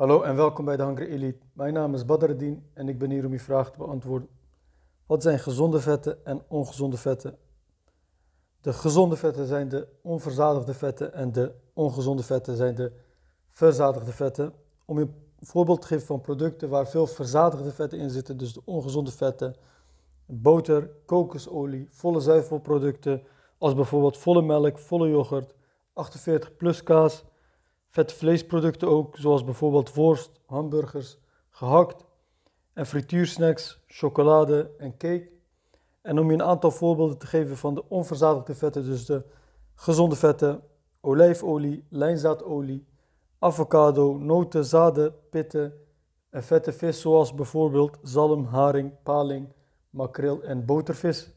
Hallo en welkom bij de Hungry Elite. Mijn naam is Badreddin en ik ben hier om uw vraag te beantwoorden. Wat zijn gezonde vetten en ongezonde vetten? De gezonde vetten zijn de onverzadigde vetten en de ongezonde vetten zijn de verzadigde vetten. Om je een voorbeeld te geven van producten waar veel verzadigde vetten in zitten, dus de ongezonde vetten, boter, kokosolie, volle zuivelproducten, als bijvoorbeeld volle melk, volle yoghurt, 48 plus kaas, vette vleesproducten ook, zoals bijvoorbeeld worst, hamburgers, gehakt en frituursnacks, chocolade en cake. En om je een aantal voorbeelden te geven van de onverzadigde vetten, dus de gezonde vetten, olijfolie, lijnzaadolie, avocado, noten, zaden, pitten en vette vis zoals bijvoorbeeld zalm, haring, paling, makreel en botervis.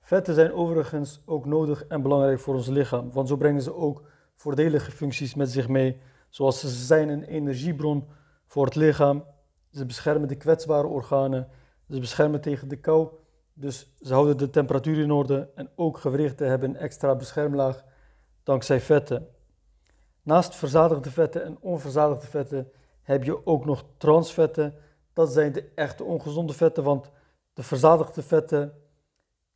Vetten zijn overigens ook nodig en belangrijk voor ons lichaam, want zo brengen ze ook voordelige functies met zich mee, zoals ze zijn een energiebron voor het lichaam, ze beschermen de kwetsbare organen, ze beschermen tegen de kou, dus ze houden de temperatuur in orde en ook gewrichten hebben een extra beschermlaag dankzij vetten. Naast verzadigde vetten en onverzadigde vetten heb je ook nog transvetten. Dat zijn de echte ongezonde vetten, want de verzadigde vetten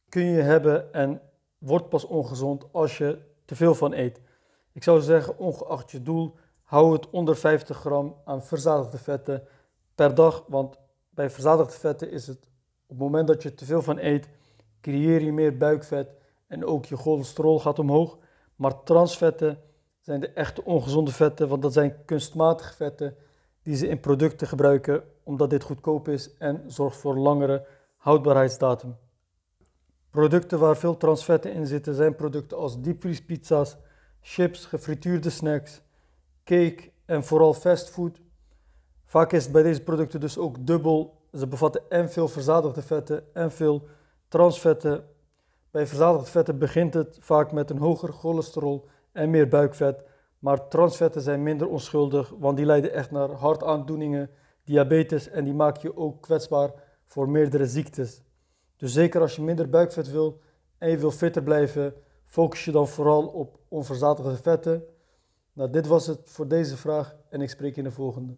kun je hebben en wordt pas ongezond als je te veel van eet. Ik zou zeggen, ongeacht je doel, hou het onder 50 gram aan verzadigde vetten per dag. Want bij verzadigde vetten is het op het moment dat je te veel van eet, creëer je meer buikvet en ook je cholesterol gaat omhoog. Maar transvetten zijn de echte ongezonde vetten, want dat zijn kunstmatige vetten die ze in producten gebruiken omdat dit goedkoop is en zorgt voor langere houdbaarheidsdatum. Producten waar veel transvetten in zitten zijn producten als diepvriespizza's, chips, gefrituurde snacks, cake en vooral fastfood. Vaak is het bij deze producten dus ook dubbel. Ze bevatten en veel verzadigde vetten en veel transvetten. Bij verzadigde vetten begint het vaak met een hoger cholesterol en meer buikvet. Maar transvetten zijn minder onschuldig, want die leiden echt naar hartaandoeningen, diabetes en die maken je ook kwetsbaar voor meerdere ziektes. Dus zeker als je minder buikvet wil en je wil fitter blijven, focus je dan vooral op onverzadigde vetten. Nou, dit was het voor deze vraag en ik spreek in de volgende.